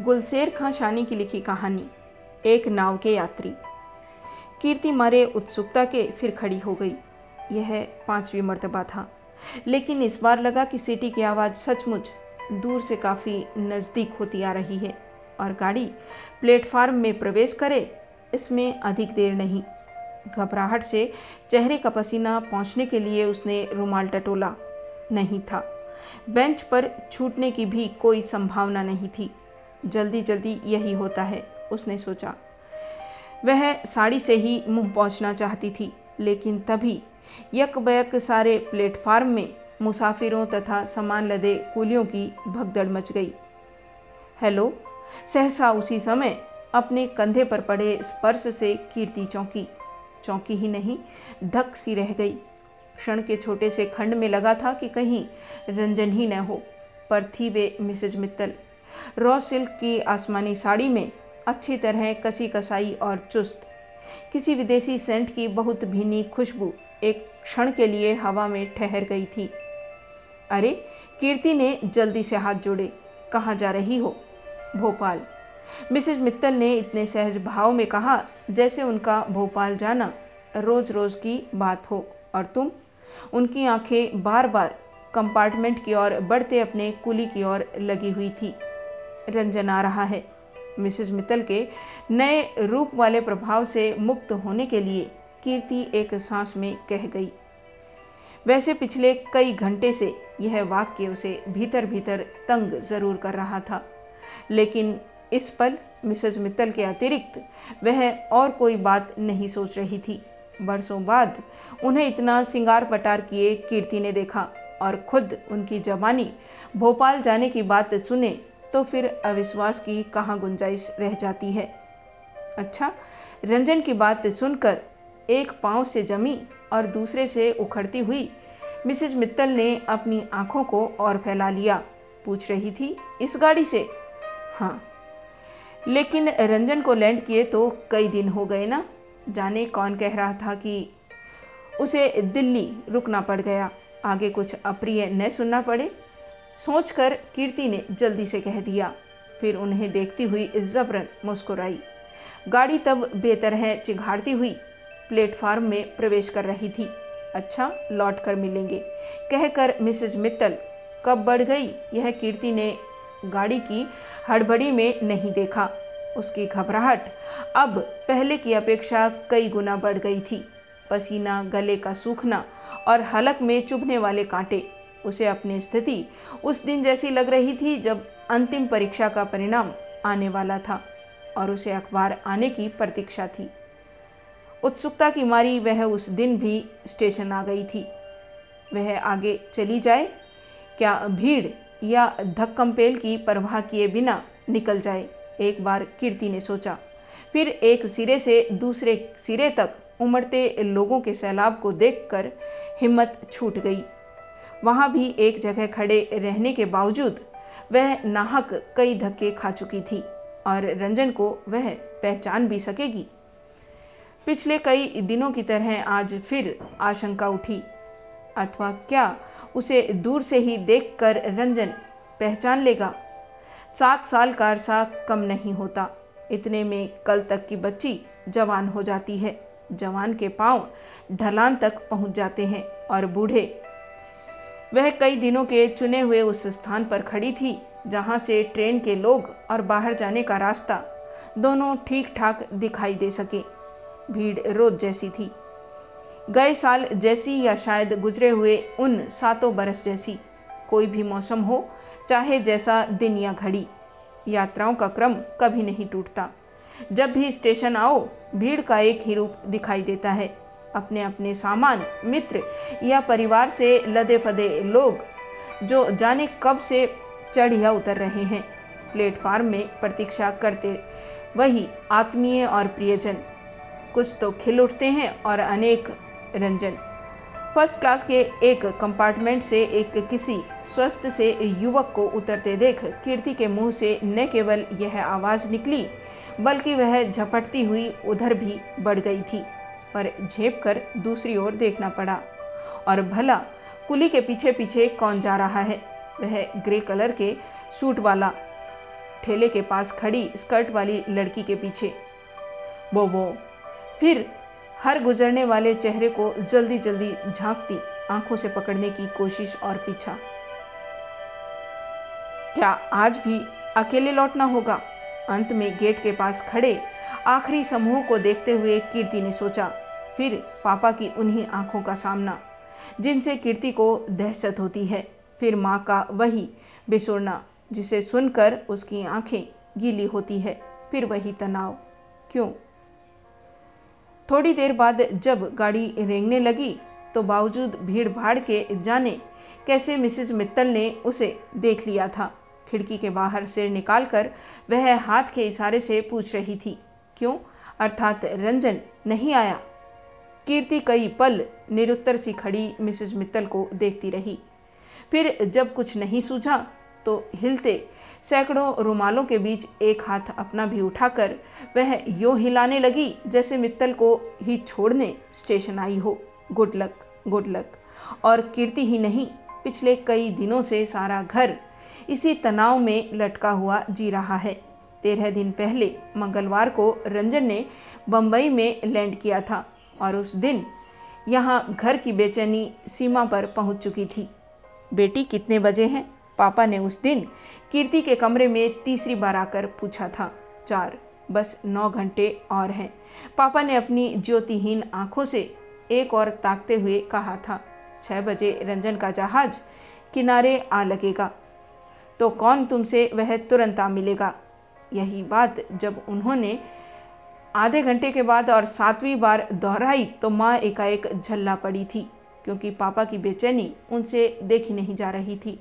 गुलसेर खां शानी की लिखी कहानी, एक नाव के यात्री। कीर्ति मारे उत्सुकता के फिर खड़ी हो गई। यह पांचवी मर्तबा था। लेकिन इस बार लगा कि सीटी की आवाज़ सचमुच दूर से काफ़ी नज़दीक होती आ रही है और गाड़ी प्लेटफार्म में प्रवेश करे, इसमें अधिक देर नहीं। घबराहट से चेहरे का पसीना पहुँचने के लिए उसने रुमाल टटोला। नहीं था। बेंच पर छूटने की भी कोई संभावना नहीं थी। जल्दी जल्दी यही होता है, उसने सोचा। वह साड़ी से ही मुँह पहुँचना चाहती थी, लेकिन तभी यक बयक सारे प्लेटफार्म में मुसाफिरों तथा सामान लदे कुलियों की भगदड़ मच गई। हेलो, सहसा उसी समय अपने कंधे पर पड़े स्पर्श से कीर्ति चौंकी। चौंकी ही नहीं, धक सी रह गई। क्षण के छोटे से खंड में लगा था कि कहीं रंजन ही न हो, पर थी वे मिसेज मित्तल। रॉ सिल्क की आसमानी साड़ी में अच्छी तरह कसी कसाई और चुस्त। किसी विदेशी सेंट की बहुत भीनी खुशबू एक क्षण के लिए हवा में ठहर गई थी। अरे, कीर्ति ने जल्दी से हाथ जोड़े, कहाँ जा रही हो, भोपाल? मिसेज मित्तल ने इतने सहज भाव में कहा, जैसे उनका भोपाल जाना रोज रोज की बात हो, और तुम उनकी आँखें बार बार कंपार्टमेंट की ओर बढ़ते अपने कुली की ओर लगी हुई थी। रंजन आ रहा है। मिसेज मित्तल के नए रूप वाले प्रभाव से मुक्त होने के लिए कीर्ति एक सांस में कह गई। वैसे पिछले कई घंटे से यह वाक्य उसे भीतर भीतर तंग ज़रूर कर रहा था। लेकिन इस पल मिसेज मित्तल के अतिरिक्त वह और कोई बात नहीं सोच रही थी। बरसों बाद उन्हें इतना सिंगार पटार किए कीर्ति ने देखा और खुद उनकी जवानी भोपाल जाने की बात सुने तो फिर अविश्वास की कहाँ गुंजाइश रह जाती है? अच्छा रंजन की बात सुनकर एक पाँव से जमी और दूसरे से उखड़ती हुई मिसेज मित्तल ने अपनी आँखों को और फैला लिया। पूछ रही थी, इस गाड़ी से? हाँ। लेकिन रंजन को लैंड किए तो कई दिन हो गए ना। जाने कौन कह रहा था कि उसे दिल्ली रुकना पड़ गया। आगे कुछ अप्रिय न सुनना पड़े। सोचकर कीर्ति ने जल्दी से कह दिया। फिर उन्हें देखती हुई जबरन मुस्कुराई। गाड़ी तब बेतरह चिघाड़ती हुई प्लेटफार्म में प्रवेश कर रही थी। अच्छा लौट कर मिलेंगे, कहकर मिसेज मित्तल। कब बढ़ गई? यह कीर्ति ने गाड़ी की हड़बड़ी में नहीं देखा। उसकी घबराहट अब पहले की अपेक्षा कई गुना बढ़ गई थी। पसीना, गले का सूखना और हलक में चुभने वाले कांटे। उसे अपनी स्थिति उस दिन जैसी लग रही थी जब अंतिम परीक्षा का परिणाम आने वाला था और उसे अखबार आने की प्रतीक्षा थी। उत्सुकता की मारी वह उस दिन भी स्टेशन आ गई थी। वह आगे चली जाए, क्या भीड़ या धक्कमपेल की परवाह किए बिना निकल जाए, एक बार कीर्ति ने सोचा। फिर एक सिरे से दूसरे सिरे तक उमड़ते लोगों के सैलाब को देखकर हिम्मत छूट गई। वहाँ भी एक जगह खड़े रहने के बावजूद वह नाहक कई धक्के खा चुकी थी और रंजन को वह पहचान भी सकेगी। पिछले कई दिनों की तरह आज फिर आशंका उठी। अथवा क्या उसे दूर से ही देखकर रंजन पहचान लेगा? सात साल का अरसा कम नहीं होता। इतने में कल तक की बच्ची जवान हो जाती है। जवान के पाँव ढलान तक पहुँच जाते हैं और बूढ़े वह कई दिनों के चुने हुए उस स्थान पर खड़ी थी, जहाँ से ट्रेन के लोग और बाहर जाने का रास्ता दोनों ठीक ठाक दिखाई दे सके। भीड़ रोज जैसी थी। गए साल जैसी या शायद गुजरे हुए उन सातों बरस जैसी, कोई भी मौसम हो, चाहे जैसा दिन या घड़ी, यात्राओं का क्रम कभी नहीं टूटता। जब भी स्टेशन आओ, भीड़ का एक ही रूप दिखाई देता है। अपने अपने सामान, मित्र या परिवार से लदे फदे लोग, जो जाने कब से चढ़ या उतर रहे हैं। प्लेटफार्म में प्रतीक्षा करते वही आत्मीय और प्रियजन। कुछ तो खिल उठते हैं और अनेक रंजन। फ़र्स्ट क्लास के एक कंपार्टमेंट से एक किसी स्वस्थ से युवक को उतरते देख कीर्ति के मुँह से न केवल यह आवाज़ निकली, बल्कि वह झपटती हुई उधर भी बढ़ गई थी। पर झेप कर दूसरी ओर देखना पड़ा। और भला, कुली के पीछे पीछे कौन जा रहा है? वह ग्रे कलर के सूट वाला ठेले के पास खड़ी स्कर्ट वाली लड़की के पीछे। वो वो। फिर हर गुजरने वाले चेहरे को जल्दी जल्दी झांकती आँखों से पकड़ने की कोशिश और पीछा। क्या आज भी अकेले लौटना होगा? अंत में गेट के पास खड़े आखिरी समूह को देखते हुए कीर्ति ने सोचा, फिर पापा की उन्हीं आँखों का सामना, जिनसे कीर्ति को दहशत होती है। फिर माँ का वही बिसुरना, जिसे सुनकर उसकी आँखें गीली होती है, फिर वही तनाव। क्यों? थोड़ी देर बाद जब गाड़ी रेंगने लगी तो बावजूद भीड़ भाड़ के जाने कैसे मिसेज मित्तल ने उसे देख लिया था। खिड़की के बाहर सिर निकालकर वह हाथ के इशारे से पूछ रही थी क्यों? अर्थात रंजन नहीं आया। कीर्ति कई पल निरुत्तर सी खड़ी मिसेज मित्तल को देखती रही। फिर जब कुछ नहीं सूझा तो हिलते सैकड़ों रुमालों के बीच एक हाथ अपना भी उठाकर वह यो हिलाने लगी, जैसे मित्तल को ही छोड़ने स्टेशन आई हो। Good luck good luck. और कीर्ति ही नहीं, पिछले कई दिनों से सारा घर इसी तनाव में लटका हुआ जी रहा है। तेरह दिन पहले मंगलवार को रंजन ने बम्बई में लैंड किया था और उस दिन यहाँ घर की बेचैनी सीमा पर पहुँच चुकी थी। बेटी, कितने बजे हैं? पापा ने उस दिन कीर्ति के कमरे में तीसरी बार आकर पूछा था। चार, बस नौ घंटे और हैं। पापा ने अपनी ज्योतिहीन आँखों से एक और ताकते हुए कहा था छः बजे रंजन का जहाज़ किनारे आ लगेगा। तो कौन तुमसे वह तुरंत आ मिलेगा? यही बात जब उन्होंने आधे घंटे के बाद और सातवीं बार दोहराई तो माँ एकाएक झल्ला पड़ी थी, क्योंकि पापा की बेचैनी उनसे देखी नहीं जा रही थी।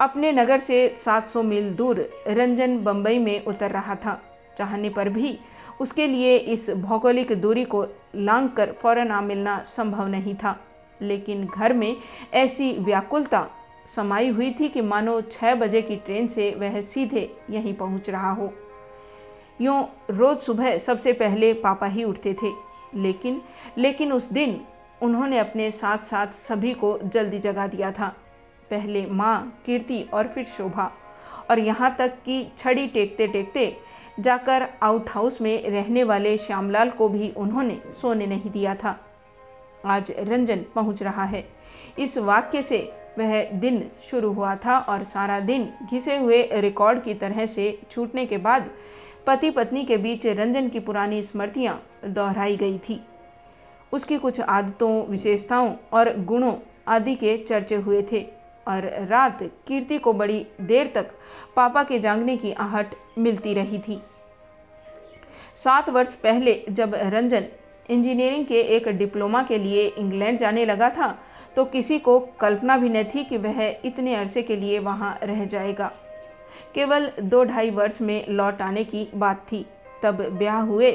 अपने नगर से 700 मील दूर रंजन बम्बई में उतर रहा था। चाहने पर भी उसके लिए इस भौगोलिक दूरी को लांग कर फ़ौरन आ मिलना संभव नहीं था, लेकिन घर में ऐसी व्याकुलता समाई हुई थी कि मानो छः बजे की ट्रेन से वह सीधे यहीं पहुँच रहा हो। यूँ रोज़ सुबह सबसे पहले पापा ही उठते थे, लेकिन लेकिन उस दिन उन्होंने अपने साथ साथ सभी को जल्दी जगा दिया था। पहले माँ, कीर्ति और फिर शोभा। और यहाँ तक कि छड़ी टेकते टेकते जाकर आउट हाउस में रहने वाले श्यामलाल को भी उन्होंने सोने नहीं दिया था। आज रंजन पहुँच रहा है। इस वाक्य से वह दिन शुरू हुआ था और सारा दिन घिसे हुए रिकॉर्ड की तरह से छूटने के बाद पति पत्नी के बीच रंजन की पुरानी स्मृतियाँ दोहराई गई थी। उसकी कुछ आदतों, विशेषताओं और गुणों आदि के चर्चे हुए थे और रात कीर्ति को बड़ी देर तक पापा के जागने की आहट मिलती रही थी। सात वर्ष पहले जब रंजन इंजीनियरिंग के एक डिप्लोमा के लिए इंग्लैंड जाने लगा था तो किसी को कल्पना भी न थी कि वह इतने अरसे के लिए वहाँ रह जाएगा। केवल दो ढाई वर्ष में लौट आने की बात थी। तब ब्याह हुए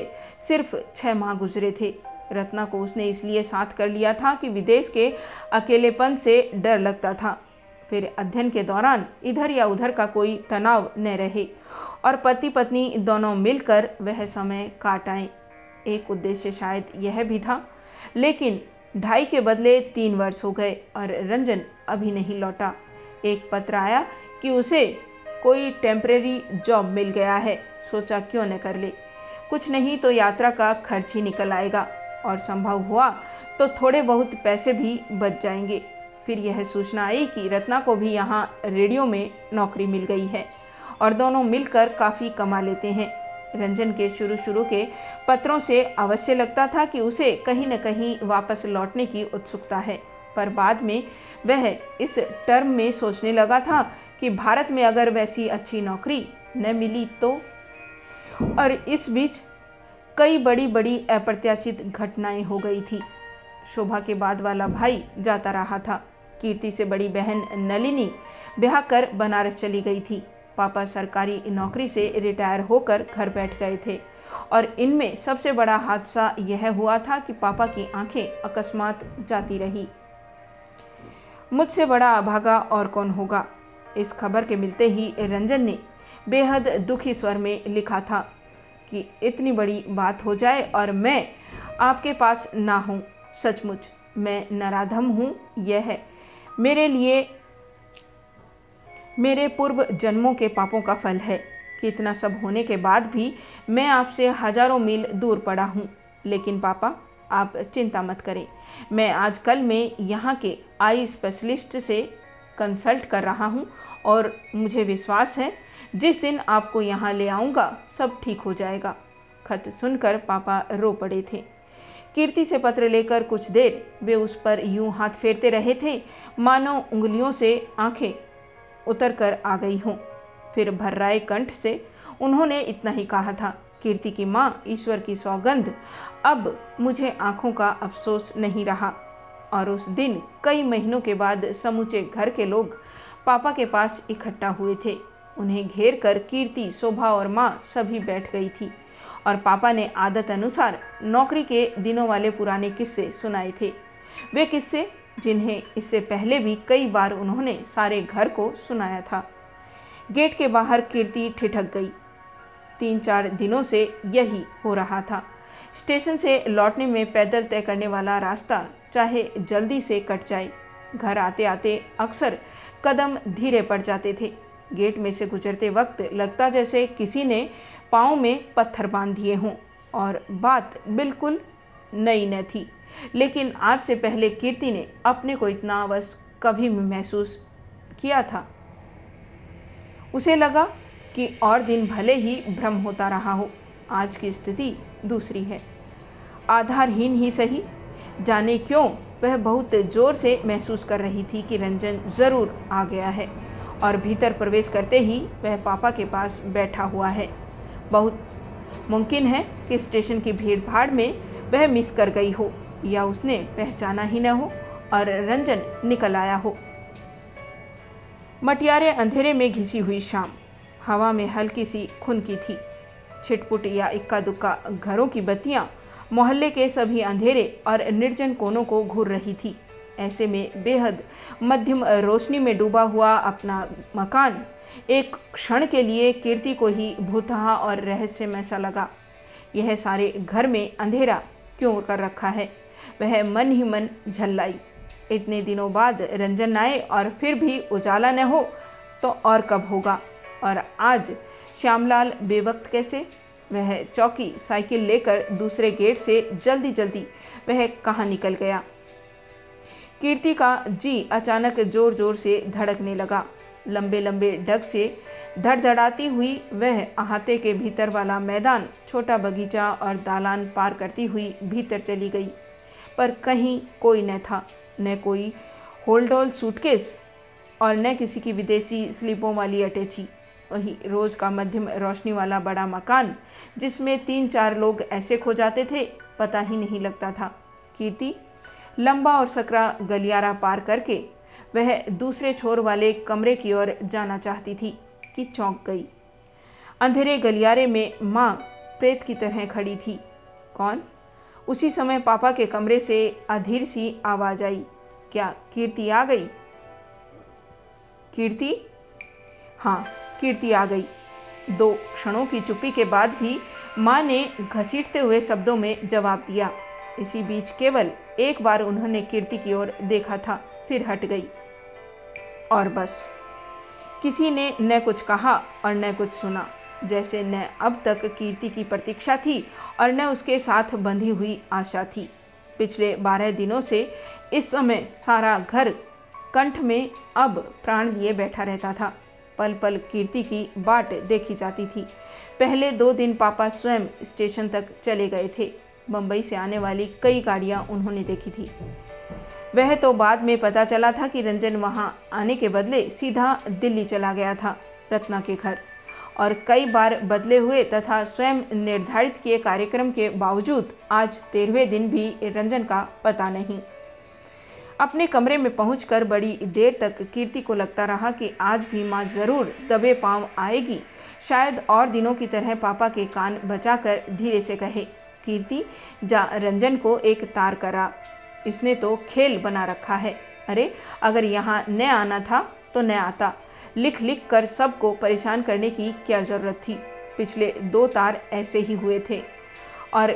सिर्फ़ छः माह गुजरे थे। रत्ना को उसने इसलिए साथ कर लिया था कि विदेश के अकेलेपन से डर लगता था। फिर अध्ययन के दौरान इधर या उधर का कोई तनाव न रहे और पति पत्नी दोनों मिलकर वह समय काट आए एक उद्देश्य शायद यह भी था, लेकिन ढाई के बदले तीन वर्ष हो गए और रंजन अभी नहीं लौटा। एक पत्र आया कि उसे कोई टेम्परेरी जॉब मिल गया है। सोचा क्यों न कर ले। कुछ नहीं तो यात्रा का खर्च ही निकल आएगा और संभव हुआ तो थोड़े बहुत पैसे भी बच जाएँगे। फिर यह सूचना आई कि रत्ना को भी यहाँ रेडियो में नौकरी मिल गई है और दोनों मिलकर काफ़ी कमा लेते हैं। रंजन के शुरू शुरू के पत्रों से अवश्य लगता था कि उसे कहीं न कहीं वापस लौटने की उत्सुकता है। पर बाद में वह इस टर्म में सोचने लगा था कि भारत में अगर वैसी अच्छी नौकरी न मिली तो। और इस बीच कई बड़ी बड़ी अप्रत्याशित घटनाएँ हो गई थी। शोभा के बाद वाला भाई जाता रहा था। कीर्ति से बड़ी बहन नलिनी ब्याह कर बनारस चली गई थी। पापा सरकारी नौकरी से रिटायर होकर घर बैठ गए थे। और इनमें सबसे बड़ा हादसा यह हुआ था कि पापा की आँखें अकस्मात जाती रही। मुझसे बड़ा अभागा और कौन होगा? इस खबर के मिलते ही रंजन ने बेहद दुखी स्वर में लिखा था कि इतनी बड़ी बात हो जाए और मैं आपके पास ना हूँ। सचमुच मैं नराधम हूँ। यह है मेरे लिए मेरे पूर्व जन्मों के पापों का फल है, कि इतना सब होने के बाद भी मैं आपसे हज़ारों मील दूर पड़ा हूँ। लेकिन पापा, आप चिंता मत करें। मैं आजकल में यहाँ के आई स्पेशलिस्ट से कंसल्ट कर रहा हूँ और मुझे विश्वास है, जिस दिन आपको यहाँ ले आऊँगा, सब ठीक हो जाएगा। खत सुनकर पापा रो पड़े थे। कीर्ति से पत्र लेकर कुछ देर वे उस पर यूँ हाथ फेरते रहे थे, मानो उंगलियों से आँखें उतर कर आ गई हूँ। फिर भर्राए कंठ से उन्होंने इतना ही कहा था, कीर्ति की माँ, ईश्वर की सौगंध। अब मुझे आँखों का अफसोस नहीं रहा। और उस दिन कई महीनों के बाद समूचे घर के लोग पापा के पास इकट्ठा हुए थे। उन्हें घेर कर कीर्ति, शोभा और माँ सभी बैठ गई थी और पापा ने आदत अनुसार नौकरी के दिनों वाले पुराने किस्से सुनाए थे। वे किस्से जिन्हें इससे पहले भी कई बार उन्होंने सारे घर को सुनाया था। गेट के बाहर कीर्ति ठिठक गई। तीन चार दिनों से यही हो रहा था। स्टेशन से लौटने में पैदल तय करने वाला रास्ता चाहे जल्दी से कट जाए, घर आते आते अक्सर कदम धीरे पड़ जाते थे। गेट में से गुजरते वक्त लगता जैसे किसी ने पाँव में पत्थर बाँध दिए हों और बात बिल्कुल नई न थी। लेकिन आज से पहले कीर्ति ने अपने को इतना अवश्य कभी महसूस किया था। उसे लगा कि और दिन भले ही भ्रम होता रहा हो, आज की स्थिति दूसरी है। आधारहीन ही सही। जाने क्यों वह बहुत ज़ोर से महसूस कर रही थी कि रंजन ज़रूर आ गया है और भीतर प्रवेश करते ही वह पापा के पास बैठा हुआ है। बहुत मुमकिन है कि स्टेशन की भीड़ भाड़ में वह मिस कर गई हो। या उसने पहचाना ही न हो और रंजन निकल आया हो। मटियारे अंधेरे में घिसी हुई शाम। हवा में हल्की सी खुनकी थी। छिटपुट या इक्का दुक्का घरों की बत्तियाँ मोहल्ले के सभी अंधेरे और निर्जन कोनों को घूर रही थी। ऐसे में बेहद मध्यम रोशनी में डूबा हुआ अपना मकान एक क्षण के लिए कीर्ति को ही भूतहा और रहस्यमय सा लगा। यह सारे घर में अंधेरा क्यों कर रखा है? वह मन ही मन झल्लाई। इतने दिनों बाद रंजन आए और फिर भी उजाला न हो तो और कब होगा? और आज श्यामलाल बेवक्त कैसे? वह चौकी साइकिल लेकर दूसरे गेट से जल्दी जल्दी वह कहाँ निकल गया? कीर्ति का जी अचानक ज़ोर ज़ोर से धड़कने लगा। लंबे लंबे डग से धड़धड़ाती हुई वह अहाते के भीतर वाला मैदान, छोटा बगीचा और दालान पार करती हुई भीतर चली गई। पर कहीं कोई न था, न कोई होल्डोल सूटकेस और न किसी की विदेशी स्लीपों वाली अटैची। वही रोज़ का मध्यम रोशनी वाला बड़ा मकान, जिसमें तीन चार लोग ऐसे खो जाते थे, पता ही नहीं लगता था। कीर्ति, लंबा और सकरा गलियारा पार करके वह दूसरे छोर वाले कमरे की ओर जाना चाहती थी कि चौंक गई। अंधेरे गलियारे में माँ प्रेत की तरह खड़ी थी। कौन? उसी समय पापा के कमरे से अधीर सी आवाज़ आई। क्या कीर्ति आ गई? कीर्ति? हाँ कीर्ति आ गई। दो क्षणों की चुप्पी के बाद भी माँ ने घसीटते हुए शब्दों में जवाब दिया। इसी बीच केवल एक बार उन्होंने कीर्ति की ओर देखा था, फिर हट गई। और बस। किसी ने न कुछ कहा और न कुछ सुना। जैसे न अब तक कीर्ति की प्रतीक्षा थी और न उसके साथ बंधी हुई आशा थी। पिछले बारह दिनों से इस समय सारा घर कंठ में अब प्राण लिए बैठा रहता था। पल पल कीर्ति की बाट देखी जाती थी। पहले दो दिन पापा स्वयं स्टेशन तक चले गए थे। मुंबई से आने वाली कई गाड़ियाँ उन्होंने देखी थी। वह तो बाद में पता चला था कि रंजन वहाँ आने के बदले सीधा दिल्ली चला गया था, रत्ना के घर। और कई बार बदले हुए तथा स्वयं निर्धारित किए कार्यक्रम के बावजूद आज तेरहवें दिन भी रंजन का पता नहीं। अपने कमरे में पहुंचकर बड़ी देर तक कीर्ति को लगता रहा कि आज भी माँ ज़रूर दबे पाँव आएगी। शायद और दिनों की तरह पापा के कान बचाकर धीरे से कहे, कीर्ति, जा रंजन को एक तार करा। इसने तो खेल बना रखा है। अरे, अगर यहाँ न आना था तो न आता। लिख लिख कर सबको परेशान करने की क्या ज़रूरत थी? पिछले दो तार ऐसे ही हुए थे। और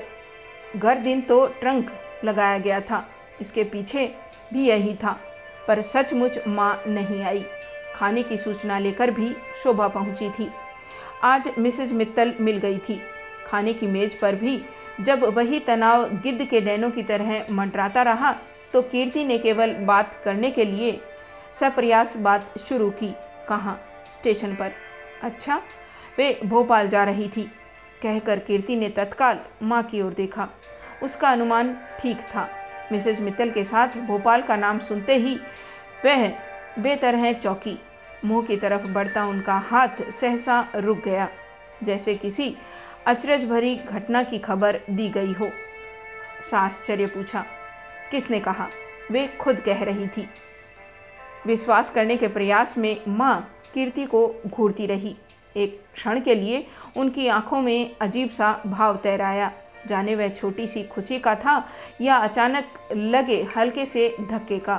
घर दिन तो ट्रंक लगाया गया था। इसके पीछे भी यही था, पर सचमुच माँ नहीं आई। खाने की सूचना लेकर भी शोभा पहुँची थी। आज मिसेज मित्तल मिल गई थी। खाने की मेज पर भी जब वही तनाव गिद्ध के डैनों की तरह मंडराता रहा तो कीर्ति ने केवल बात करने के लिए सप्रयास बात शुरू की। कहाँ? स्टेशन पर। अच्छा वे भोपाल जा रही थी। कहकर कीर्ति ने तत्काल माँ की ओर देखा। उसका अनुमान ठीक था। मिसेज मित्तल के साथ भोपाल का नाम सुनते ही वह बेतरह चौकी। मुँह की तरफ़ बढ़ता उनका हाथ सहसा रुक गया, जैसे किसी अचरज भरी घटना की खबर दी गई हो। साश्चर्य पूछा, किसने कहा? वे खुद कह रही थी। विश्वास करने के प्रयास में माँ कीर्ति को घूरती रही। एक क्षण के लिए उनकी आँखों में अजीब सा भाव तैराया। जाने वह छोटी सी खुशी का था या अचानक लगे हल्के से धक्के का।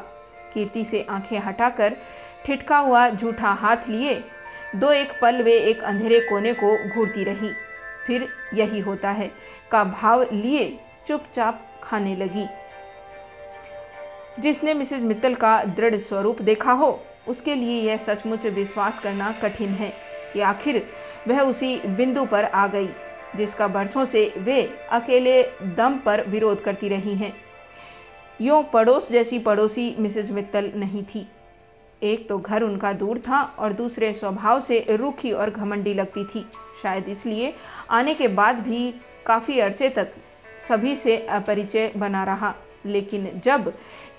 कीर्ति से आँखें हटाकर ठिठका हुआ झूठा हाथ लिए दो एक पल वे एक अंधेरे कोने को घूरती रही। फिर यही होता है, का भाव लिए चुपचाप खाने लगी। जिसने मिसेज मित्तल का दृढ़ स्वरूप देखा हो, उसके लिए यह सचमुच विश्वास करना कठिन है कि आखिर वह उसी बिंदु पर आ गई, जिसका बरसों से वे अकेले दम पर विरोध करती रही हैं। यूँ पड़ोस जैसी पड़ोसी मिसेज मित्तल नहीं थी। एक तो घर उनका दूर था और दूसरे स्वभाव से रूखी और घमंडी लगती थी। शायद इसलिए आने के बाद भी काफ़ी अरसे तक सभी से अपरिचय बना रहा, लेकिन जब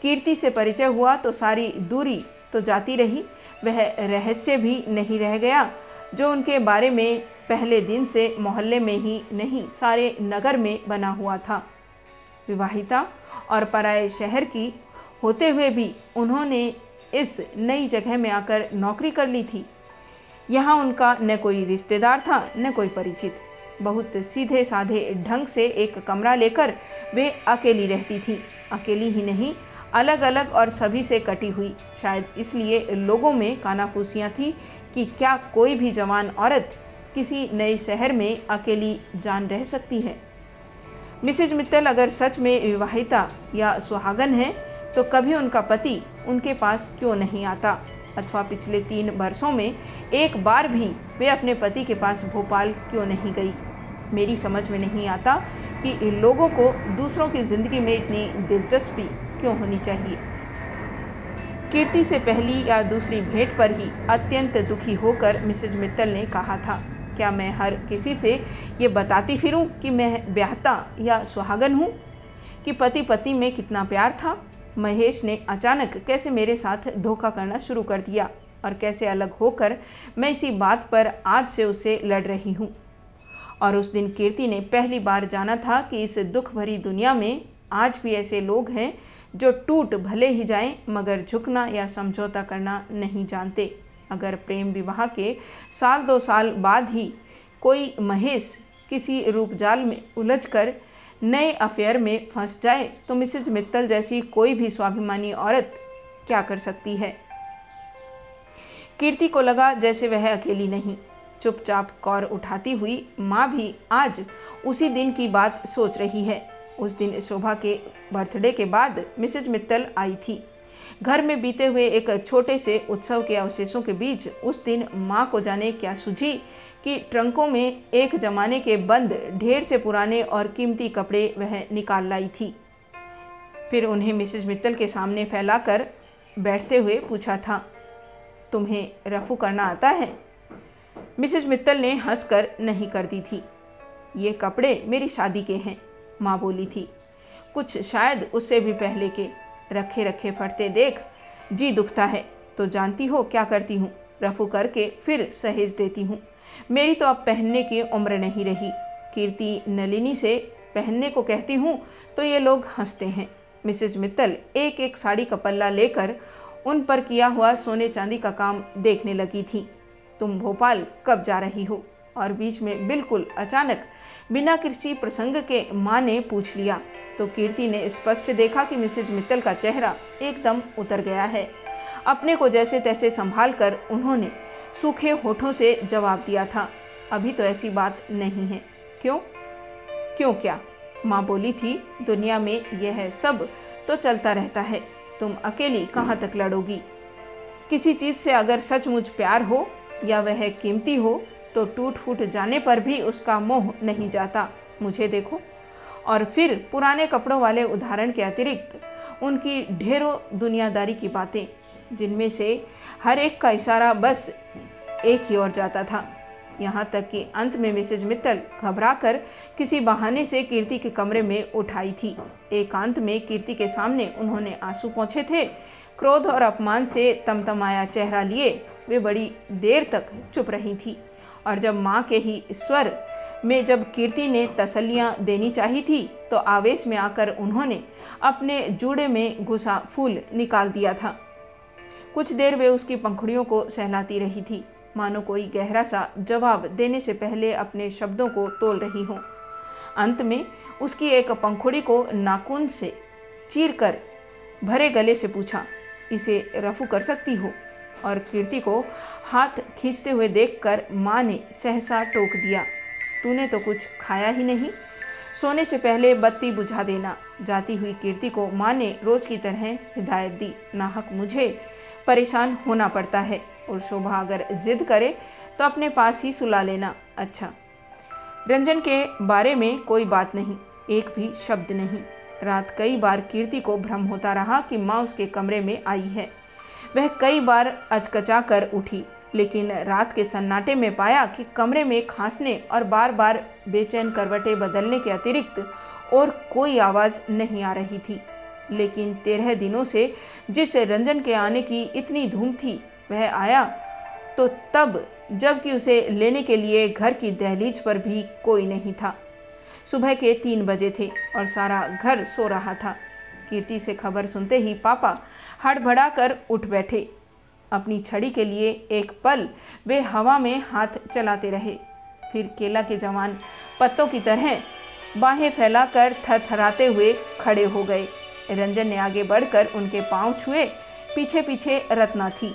कीर्ति से परिचय हुआ तो सारी दूरी तो जाती रही। वह रहस्य भी नहीं रह गया, जो उनके बारे में पहले दिन से मोहल्ले में ही नहीं, सारे नगर में बना हुआ था। विवाहिता और पराए शहर की होते हुए भी उन्होंने इस नई जगह में आकर नौकरी कर ली थी। यहाँ उनका न कोई रिश्तेदार था, न कोई परिचित। बहुत सीधे साधे ढंग से एक कमरा लेकर वे अकेली रहती थी। अकेली ही नहीं अलग अलग और सभी से कटी हुई। शायद इसलिए लोगों में कानाफूसियाँ थी कि क्या कोई भी जवान औरत किसी नए शहर में अकेली जान रह सकती है। मिसेज मित्तल अगर सच में विवाहिता या सुहागन है तो कभी उनका पति उनके पास क्यों नहीं आता? अथवा पिछले तीन वर्षों में एक बार भी वे अपने पति के पास भोपाल क्यों नहीं गई? मेरी समझ में नहीं आता कि इन लोगों को दूसरों की ज़िंदगी में इतनी दिलचस्पी क्यों होनी चाहिए? कीर्ति से पहली या दूसरी भेंट पर ही अत्यंत दुखी होकर मिसेज मित्तल ने कहा था, क्या मैं हर किसी से ये बताती फिरूं कि मैं ब्याहता या सुहागन हूँ? कि पति पत्नी में कितना प्यार था? महेश ने अचानक कैसे मेरे साथ धोखा करना शुरू कर दिया? और कैसे अलग होकर मैं इसी बात पर आज से उसे लड़ रही हूँ? और उस दिन कीर्ति ने पहली बार जाना था कि इस दुख भरी दुनिया में आज भी ऐसे लोग हैं जो टूट भले ही जाएँ, मगर झुकना या समझौता करना नहीं जानते। अगर प्रेम विवाह के साल दो साल बाद ही कोई महेश किसी रूपजाल में उलझकर नए अफेयर में फंस जाए तो मिसेज मित्तल जैसी कोई भी स्वाभिमानी औरत क्या कर सकती है? कीर्ति को लगा जैसे वह अकेली नहीं। चुपचाप कौर उठाती हुई माँ भी आज उसी दिन की बात सोच रही है। उस दिन शोभा के बर्थडे के बाद मिसेज मित्तल आई थी। घर में बीते हुए एक छोटे से उत्सव के अवशेषों के बीच उस दिन माँ को जाने क्या सूझी कि ट्रंकों में एक जमाने के बंद, ढेर से पुराने और कीमती कपड़े वह निकाल लाई थी। फिर उन्हें मिसेज मित्तल के सामने फैलाकर बैठते हुए पूछा था, तुम्हें रफू करना आता है? मिसेज मित्तल ने हंसकर, नहीं कर दी थी। ये कपड़े मेरी शादी के हैं। माँ बोली थी। कुछ शायद उससे भी पहले के रखे रखे फटते देख जी दुखता है। तो जानती हो क्या करती हूँ? रफू करके फिर सहेज देती हूँ। मेरी तो अब पहनने की उम्र नहीं रही। कीर्ति नलिनी से पहनने को कहती हूँ तो ये लोग हँसते हैं। मिसेज मित्तल एक एक साड़ी का पल्ला लेकर उन पर किया हुआ सोने चांदी का काम देखने लगी थी। तुम भोपाल कब जा रही हो? और बीच में बिल्कुल अचानक बिना किसी प्रसंग के माँ ने पूछ लिया। तो कीर्ति ने स्पष्ट देखा कि मिसेज मित्तल का चेहरा एकदम उतर गया है। अपने को जैसे तैसे संभाल कर उन्होंने सूखे होठों से जवाब दिया था, अभी तो ऐसी बात नहीं है। क्यों? क्यों क्या? माँ बोली थी, दुनिया में यह सब तो चलता रहता है। तुम अकेली कहाँ तक लड़ोगी? किसी चीज़ से अगर सचमुच प्यार हो या वह कीमती हो तो टूट फूट जाने पर भी उसका मोह नहीं जाता। मुझे देखो। और फिर पुराने कपड़ों वाले उदाहरण के अतिरिक्त उनकी ढेरों दुनियादारी की बातें, जिनमें से हर एक का इशारा बस एक ही ओर जाता था। यहाँ तक कि अंत में मिसेज मित्तल घबरा कर किसी बहाने से कीर्ति के कमरे में उठाई थी। एकांत में कीर्ति के सामने उन्होंने आँसू पहुँचे थे। क्रोध और अपमान से तमतमाया चेहरा लिए वे बड़ी देर तक चुप रही थी। और जब माँ के ही स्वर में जब कीर्ति ने तसलियाँ देनी चाहिए थी तो आवेश में आकर उन्होंने अपने जूड़े में घुसा फूल निकाल दिया था। कुछ देर वे उसकी पंखुड़ियों को सहलाती रही थी। मानो कोई गहरा सा जवाब देने से पहले अपने शब्दों को तोल रही हो। अंत में उसकी एक पंखुड़ी को नाखून से चीर कर भरे गले से पूछा, इसे रफू कर सकती हो? और कीर्ति को हाथ खींचते हुए देखकर माँ ने सहसा टोक दिया, तूने तो कुछ खाया ही नहीं। सोने से पहले बत्ती बुझा देना। जाती हुई कीर्ति को माँ ने रोज की तरह हिदायत दी, नाहक, मुझे परेशान होना पड़ता है और शोभा अगर जिद करे तो अपने पास ही सुला लेना। अच्छा रंजन के बारे में कोई बात नहीं, एक भी शब्द नहीं। रात कई बार कीर्ति को भ्रम होता रहा कि माँ उसके कमरे में आई है। वह कई बार अचकचा कर उठी, लेकिन रात के सन्नाटे में पाया कि कमरे में खांसने और बार बार बेचैन करवटें बदलने के अतिरिक्त और कोई आवाज़ नहीं आ रही थी। लेकिन तेरह दिनों से जिस रंजन के आने की इतनी धूम थी, वह आया तो तब, जबकि उसे लेने के लिए घर की दहलीज पर भी कोई नहीं था। सुबह के तीन बजे थे और सारा घर सो रहा था। कीर्ति से खबर सुनते ही पापा हड़बड़ा कर उठ बैठे। अपनी छड़ी के लिए एक पल वे हवा में हाथ चलाते रहे। फिर केला के जवान पत्तों की तरह बाहें फैलाकर थरथराते हुए खड़े हो गए। रंजन ने आगे बढ़कर उनके पाँव छुए। पीछे पीछे रत्ना थी।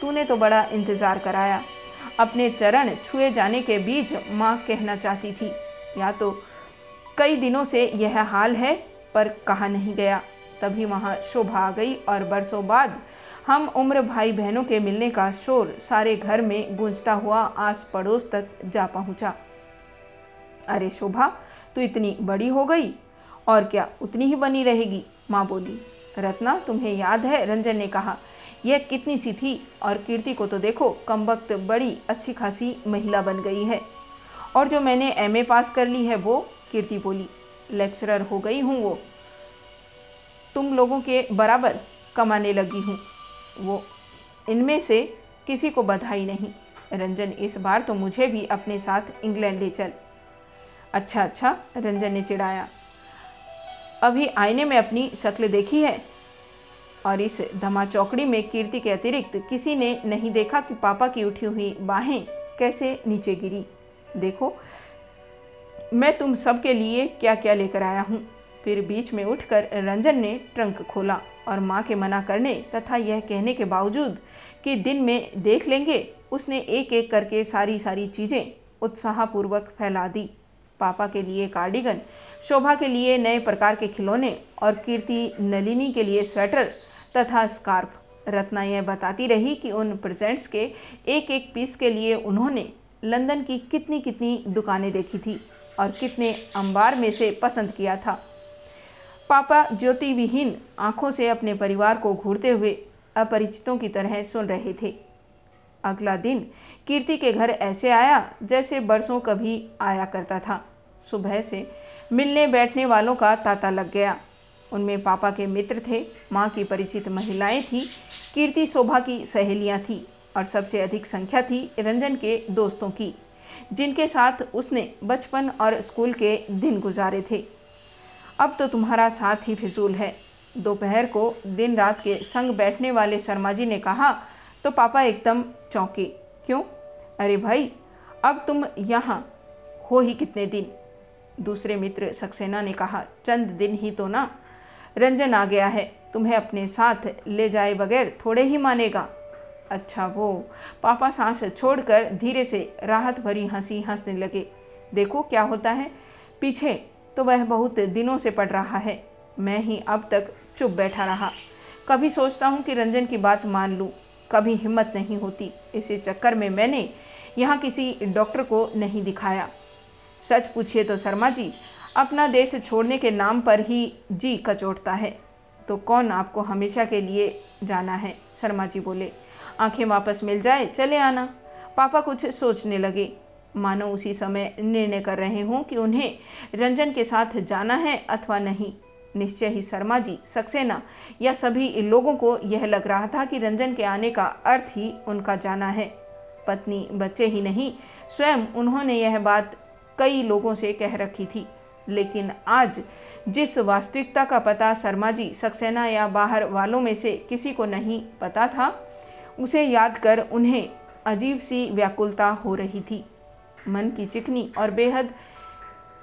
तूने तो बड़ा इंतज़ार कराया। अपने चरण छुए जाने के बीच माँ कहना चाहती थी, या तो कई दिनों से यह हाल है, पर कहा नहीं गया। तभी वहाँ शोभा आ गई और बरसों बाद हम उम्र भाई बहनों के मिलने का शोर सारे घर में गूंजता हुआ आस पड़ोस तक जा पहुँचा। अरे शोभा, तू इतनी बड़ी हो गई और क्या उतनी ही बनी रहेगी? माँ बोली। रत्ना, तुम्हें याद है? रंजन ने कहा। यह कितनी सी थी और कीर्ति को तो देखो कम वक्त बड़ी अच्छी खासी महिला बन गई है। और जो मैंने एमए पास कर ली है वो? कीर्ति बोली। लेक्चरर हो गई हूँ वो। तुम लोगों के बराबर कमाने लगी हूँ। वो इनमें से किसी को बधाई नहीं। रंजन, इस बार तो मुझे भी अपने साथ इंग्लैंड ले चल। अच्छा अच्छा रंजन ने चिढ़ाया। अभी आईने में अपनी शक्ल देखी है और इस धमा चौकड़ी में कीर्ति के अतिरिक्त किसी ने नहीं देखा कि पापा की उठी हुई बाहें कैसे नीचे गिरी। देखो, मैं तुम सबके लिए क्या क्या लेकर आया हूँ। फिर बीच में उठकर रंजन ने ट्रंक खोला और माँ के मना करने तथा यह कहने के बावजूद कि दिन में देख लेंगे, उसने एक एक करके सारी सारी चीज़ें उत्साहपूर्वक फैला दी। पापा के लिए कार्डिगन, शोभा के लिए नए प्रकार के खिलौने और कीर्ति नलिनी के लिए स्वेटर तथा स्कार्फ। रत्ना यह बताती रही कि उन प्रेजेंट्स के एक एक पीस के लिए उन्होंने लंदन की कितनी कितनी दुकानें देखी थी और कितने अंबार में से पसंद किया था। पापा ज्योति विहीन आँखों से अपने परिवार को घूरते हुए अपरिचितों की तरह सुन रहे थे। अगला दिन कीर्ति के घर ऐसे आया जैसे बरसों कभी आया करता था। सुबह से मिलने बैठने वालों का तांता लग गया। उनमें पापा के मित्र थे, माँ की परिचित महिलाएँ थी, कीर्ति शोभा की सहेलियाँ थी और सबसे अधिक संख्या थी रंजन के दोस्तों की, जिनके साथ उसने बचपन और स्कूल के दिन गुजारे थे। अब तो तुम्हारा साथ ही फिजूल है। दोपहर को दिन रात के संग बैठने वाले शर्मा जी ने कहा तो पापा एकदम चौंके। क्यों? अरे भाई, अब तुम यहाँ हो ही कितने दिन? दूसरे मित्र सक्सेना ने कहा, चंद दिन ही तो ना। रंजन आ गया है। तुम्हें अपने साथ ले जाए बगैर थोड़े ही मानेगा। अच्छा वो, पापा सांस छोड़कर धीरे से राहत भरी हँसी हंसने लगे। देखो क्या होता है। पीछे तो वह बहुत दिनों से पड़ रहा है। मैं ही अब तक चुप बैठा रहा। कभी सोचता हूँ कि रंजन की बात मान लूँ, कभी हिम्मत नहीं होती। इसी चक्कर में मैंने यहाँ किसी डॉक्टर को नहीं दिखाया। सच पूछिए तो शर्मा जी, अपना देश छोड़ने के नाम पर ही जी कचोटता है। तो कौन आपको हमेशा के लिए जाना है? शर्मा जी बोले। आँखें वापस मिल जाए, चले आना। पापा कुछ सोचने लगे। मानो उसी समय निर्णय कर रहे हों कि उन्हें रंजन के साथ जाना है अथवा नहीं। निश्चय ही शर्मा जी, सक्सेना या सभी लोगों को यह लग रहा था कि रंजन के आने का अर्थ ही उनका जाना है। पत्नी बच्चे ही नहीं, स्वयं उन्होंने यह बात कई लोगों से कह रखी थी। लेकिन आज जिस वास्तविकता का पता शर्मा जी, सक्सेना या बाहर वालों में से किसी को नहीं पता था, उसे याद कर उन्हें अजीब सी व्याकुलता हो रही थी। मन की चिकनी और बेहद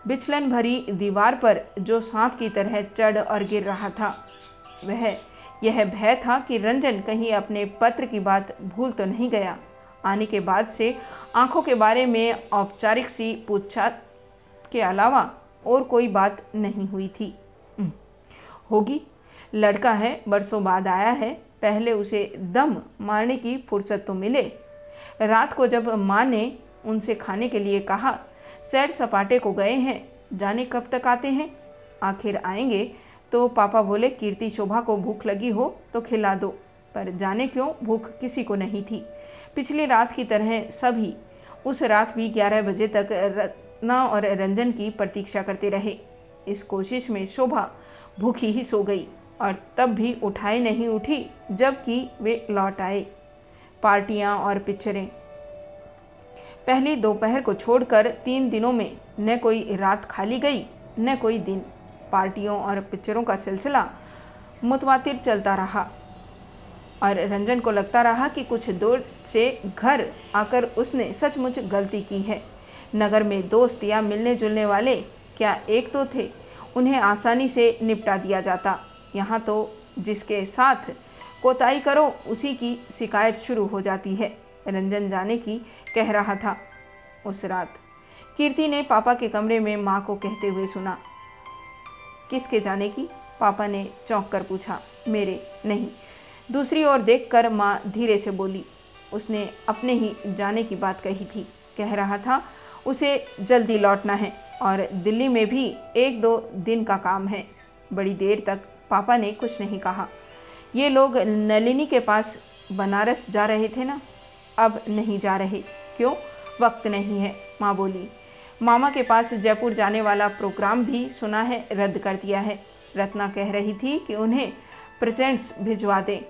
बिचलन भरी दीवार पर जो सांप की तरह चढ़ और गिर रहा था, वह, यह भय था कि रंजन कहीं अपने पत्र की बात भूल तो नहीं गया। आने के बाद से आँखों के बारे में औपचारिक सी पूछताछ के अलावा और कोई बात नहीं हुई थी। होगी। लड़का है, बरसों बाद आया है। पहले उसे दम मारने की फुर्सत तो मिले। रात को जब माँ ने उनसे खाने के लिए कहा, सैर सपाटे को गए हैं, जाने कब तक आते हैं? आखिर आएँगे तो पापा बोले, कीर्ति शोभा को भूख लगी हो तो खिला दो, पर जाने क्यों? भूख किसी को नहीं थी। पिछली रात की तरह सभी उस रात भी ग्यारह बजे तक रत्ना और रंजन की प्रतीक्षा करते रहे। इस कोशिश में शोभा भूखी ही सो गई और तब भी उठाए नहीं उठी, जबकि वे लौट आए। पार्टियाँ और पिक्चरें पहली दोपहर को छोड़कर तीन दिनों में न कोई रात खाली गई, न कोई दिन। पार्टियों और पिक्चरों का सिलसिला मुतवातिर चलता रहा और रंजन को लगता रहा कि कुछ दूर से घर आकर उसने सचमुच गलती की है। नगर में दोस्त या मिलने जुलने वाले क्या एक तो थे, उन्हें आसानी से निपटा दिया जाता। यहाँ तो जिसके साथ कोताही करो, उसी की शिकायत शुरू हो जाती है। रंजन जाने की कह रहा था। उस रात कीर्ति ने पापा के कमरे में माँ को कहते हुए सुना, किसके जाने की? पापा ने चौंक कर पूछा, मेरे नहीं। दूसरी ओर देखकर माँ धीरे से बोली, उसने अपने ही जाने की बात कही थी। कह रहा था, उसे जल्दी लौटना है और दिल्ली में भी एक दो दिन का काम है। बड़ी देर तक पापा ने कुछ नहीं कहा। ये लोग नलिनी के पास बनारस जा रहे थे ना? अब नहीं जा रहे। क्यों? वक्त नहीं है, माँ बोली। मामा के पास जयपुर जाने वाला प्रोग्राम भी सुना है, रद्द कर दिया है। रत्ना कह रही थी कि उन्हें प्रेजेंट्स भिजवा दें।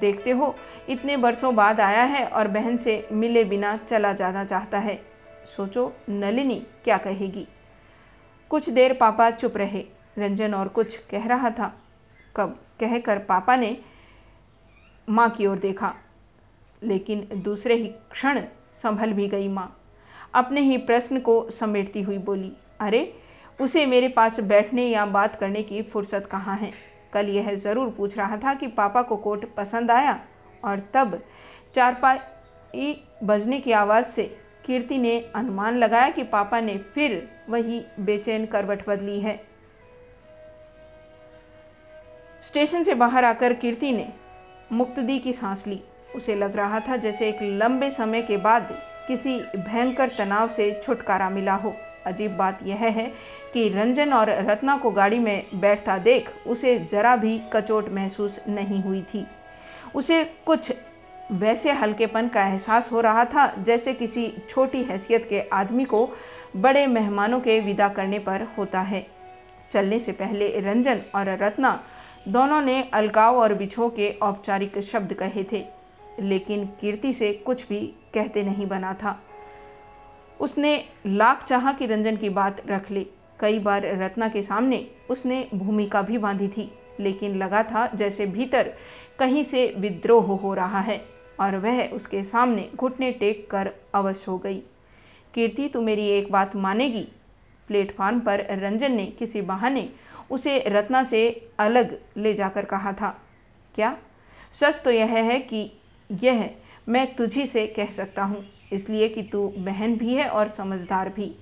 देखते हो, इतने बरसों बाद आया है और बहन से मिले बिना चला जाना चाहता है। सोचो, नलिनी क्या कहेगी। कुछ देर पापा चुप रहे। रंजन और कुछ कह रहा था। कब? कहकर पापा ने माँ की ओर देखा। लेकिन दूसरे ही क्षण संभल भी गई माँ। अपने ही प्रश्न को समेटती हुई बोली, अरे, उसे मेरे पास बैठने या बात करने की फुर्सत कहाँ है? कल यह ज़रूर पूछ रहा था कि पापा को कोट पसंद आया और तब चारपाई बजने की आवाज़ से कीर्ति ने अनुमान लगाया कि पापा ने फिर वही बेचैन करवट बदली है। स्टेशन से बाहर आकर कीर्ति ने मुक्तदी की सांस ली। उसे लग रहा था जैसे एक लंबे समय के बाद किसी भयंकर तनाव से छुटकारा मिला हो। अजीब बात यह है कि रंजन और रत्ना को गाड़ी में बैठता देख उसे जरा भी कचोट महसूस नहीं हुई थी। उसे कुछ वैसे हल्केपन का एहसास हो रहा था जैसे किसी छोटी हैसियत के आदमी को बड़े मेहमानों के विदा करने पर होता है। चलने से पहले रंजन और रत्ना दोनों ने अलगाव और बिछो के औपचारिक शब्द कहे थे। लेकिन कीर्ति से कुछ भी कहते नहीं बना था। उसने लाख चाहा कि रंजन की बात रख ले। कई बार रत्ना के सामने उसने भूमिका भी बांधी थी, लेकिन लगा था जैसे भीतर कहीं से विद्रोह हो रहा है और वह उसके सामने घुटने टेक कर अवश्य हो गई। कीर्ति, तू मेरी एक बात मानेगी? प्लेटफार्म पर रंजन ने किसी बहाने उसे रत्ना से अलग ले जाकर कहा था। क्या? सच तो यह है कि यह मैं तुझी से कह सकता हूँ, इसलिए कि तू बहन भी है और समझदार भी।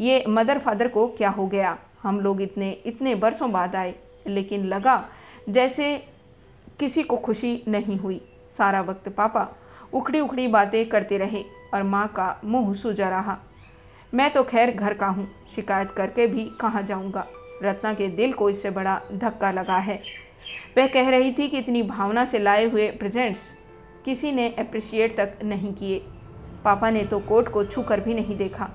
ये मदर फादर को क्या हो गया? हम लोग इतने इतने बरसों बाद आए, लेकिन लगा जैसे किसी को खुशी नहीं हुई। सारा वक्त पापा उखड़ी उखड़ी बातें करते रहे और माँ का मुँह सूजा रहा। मैं तो खैर घर का हूँ, शिकायत करके भी कहाँ जाऊँगा? रत्ना के दिल को इससे बड़ा धक्का लगा है। वह कह रही थी कि इतनी भावना से लाए हुए प्रेजेंट्स किसी ने अप्रिशिएट तक नहीं किए। पापा ने तो कोट को छू कर भी नहीं देखा।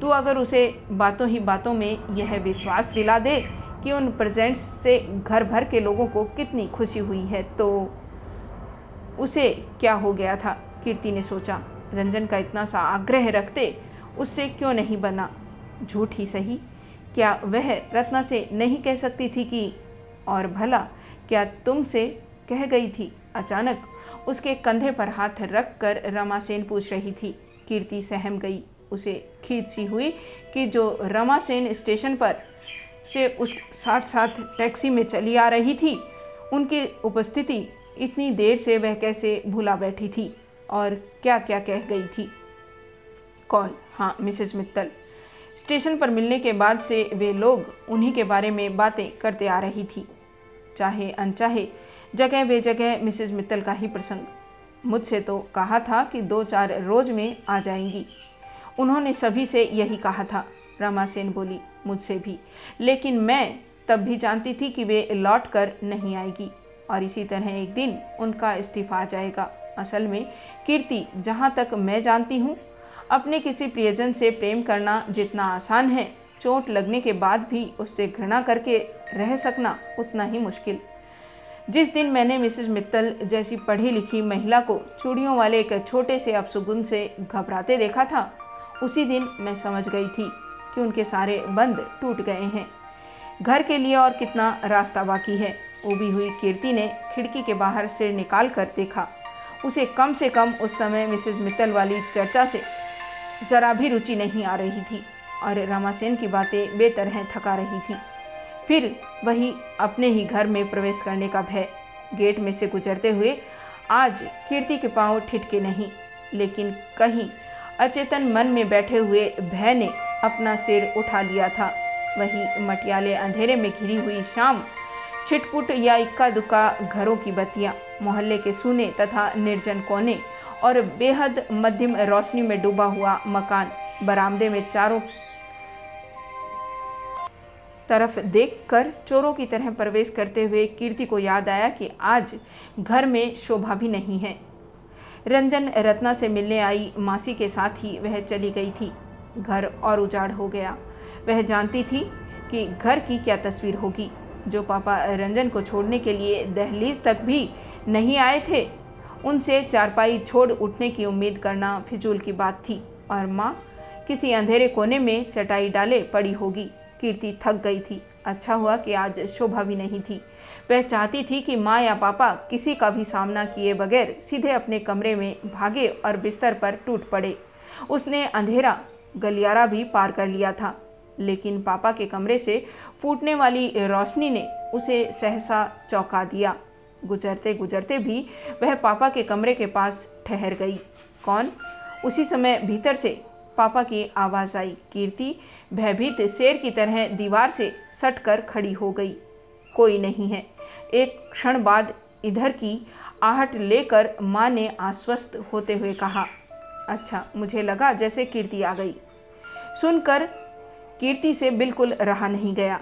तू अगर उसे बातों ही बातों में यह विश्वास दिला दे कि उन प्रेजेंट्स से घर भर के लोगों को कितनी खुशी हुई है तो उसे क्या हो गया था? कीर्ति ने सोचा। रंजन का इतना सा आग्रह रखते उससे क्यों नहीं बना? झूठ ही सही। क्या वह रत्ना से नहीं कह सकती थी कि, और भला, क्या तुमसे कह गई थी अचानक? उसके कंधे पर हाथ रख कर रमासेन पूछ रही थी। कीर्ति सहम गई। उसे खींच सी हुई कि जो रमासेन स्टेशन पर से उस साथ साथ टैक्सी में चली आ रही थी, उनकी उपस्थिति इतनी देर से वह कैसे भूला बैठी थी और क्या क्या कह गई थी। कौन? हाँ मिसेज मित्तल। स्टेशन पर मिलने के बाद से वे लोग उन्हीं के बारे में बातें करते आ रही थी। चाहे अनचाहे जगह बे जगह मिसेज मित्तल का ही प्रसंग। मुझसे तो कहा था कि दो चार रोज में आ जाएँगी। उन्होंने सभी से यही कहा था, रमा सेन बोली, मुझसे भी। लेकिन मैं तब भी जानती थी कि वे लौट कर नहीं आएगी। और इसी तरह एक दिन उनका इस्तीफा आ जाएगा। असल में कीर्ति, जहाँ तक मैं जानती हूँ, अपने किसी प्रियजन से प्रेम करना जितना आसान है, चोट लगने के बाद भी उससे घृणा करके रह सकना उतना ही मुश्किल। जिस दिन मैंने मिसेज मित्तल जैसी पढ़ी लिखी महिला को चूड़ियों वाले एक छोटे से अपसुगुन से घबराते देखा था, उसी दिन मैं समझ गई थी कि उनके सारे बंद टूट गए हैं। घर के लिए और कितना रास्ता बाकी है उबी हुई कीर्ति ने खिड़की के बाहर सिर निकाल कर देखा। उसे कम से कम उस समय मिसेज मित्तल वाली चर्चा से ज़रा भी रुचि नहीं आ रही थी और रमासेन की बातें बेतरह थका रही थी। फिर वही अपने ही घर में प्रवेश करने का भय गेट में से गुजरते हुए आज कीर्ति के पाँव ठिठके नहीं, लेकिन कहीं अचेतन मन में बैठे हुए भय ने अपना सिर उठा लिया था। वही मटियाले अंधेरे में घिरी हुई शाम, छिटपुट या इक्का दुक्का घरों की बत्तियाँ, मोहल्ले के सूने तथा निर्जन कोने और बेहद मध्यम रोशनी में डूबा हुआ मकान, बरामदे में चारों तरफ़ देखकर चोरों की तरह प्रवेश करते हुए कीर्ति को याद आया कि आज घर में शोभा भी नहीं है। रंजन रत्ना से मिलने आई मासी के साथ ही वह चली गई थी। घर और उजाड़ हो गया। वह जानती थी कि घर की क्या तस्वीर होगी। जो पापा रंजन को छोड़ने के लिए दहलीज तक भी नहीं आए थे, उनसे चारपाई छोड़ उठने की उम्मीद करना फिजूल की बात थी और माँ किसी अंधेरे कोने में चटाई डाले पड़ी होगी। कीर्ति थक गई थी। अच्छा हुआ कि आज शोभा भी नहीं थी। वह चाहती थी कि माँ या पापा किसी का भी सामना किए बगैर सीधे अपने कमरे में भागे और बिस्तर पर टूट पड़े। उसने अंधेरा, गलियारा भी पार कर लिया था। लेकिन पापा के कमरे से फूटने वाली रोशनी ने उसे सहसा चौंका दिया। गुजरते गुजरते भी वह पापा के कमरे के पास ठहर गई। कौन? उसी समय भीतर से पापा की आवाज़ आई। कीर्ति भयभीत शेर की तरह दीवार से सट कर खड़ी हो गई। कोई नहीं है। एक क्षण बाद इधर की आहट लेकर माँ ने आश्वस्त होते हुए कहा अच्छा मुझे लगा जैसे कीर्ति आ गई। सुनकर कीर्ति से बिल्कुल रहा नहीं गया।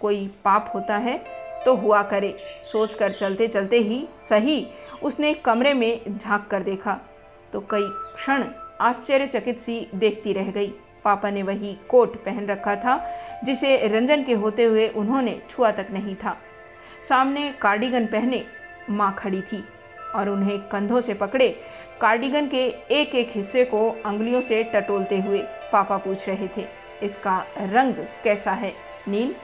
कोई पाप होता है तो हुआ करे। सोचकर चलते चलते ही सही उसने कमरे में झाँक कर देखा। तो कई क्षण आश्चर्यचकित सी देखती रह गई। पापा ने वही कोट पहन रखा था, जिसे रंजन के होते हुए उन्होंने छुआ तक नहीं था। सामने कार्डिगन पहने माँ खड़ी थी और उन्हें कंधों से पकड़े कार्डिगन के एक एक हिस्से को अंगुलियों से टटोलते हुए पापा पूछ रहे थे, इसका रंग कैसा है? नील?